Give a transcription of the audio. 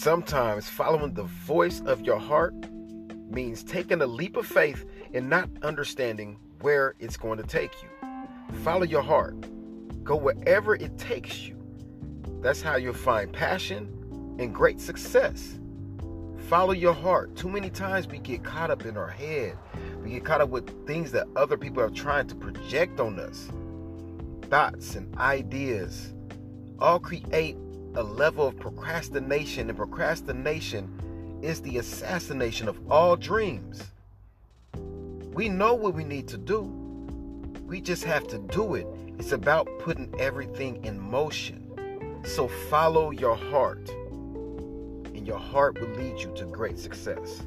Sometimes following the voice of your heart means taking a leap of faith and not understanding where it's going to take you. Follow your heart. Go wherever it takes you. That's how you'll find passion and great success. Follow your heart. Too many times we get caught up in our head. We get caught up with things that other people are trying to project on us. Thoughts and ideas all create a level of procrastination, and procrastination is the assassination of all dreams. We know what we need to do, we just have to do it. It's about putting everything in motion. So follow your heart, and your heart will lead you to great success.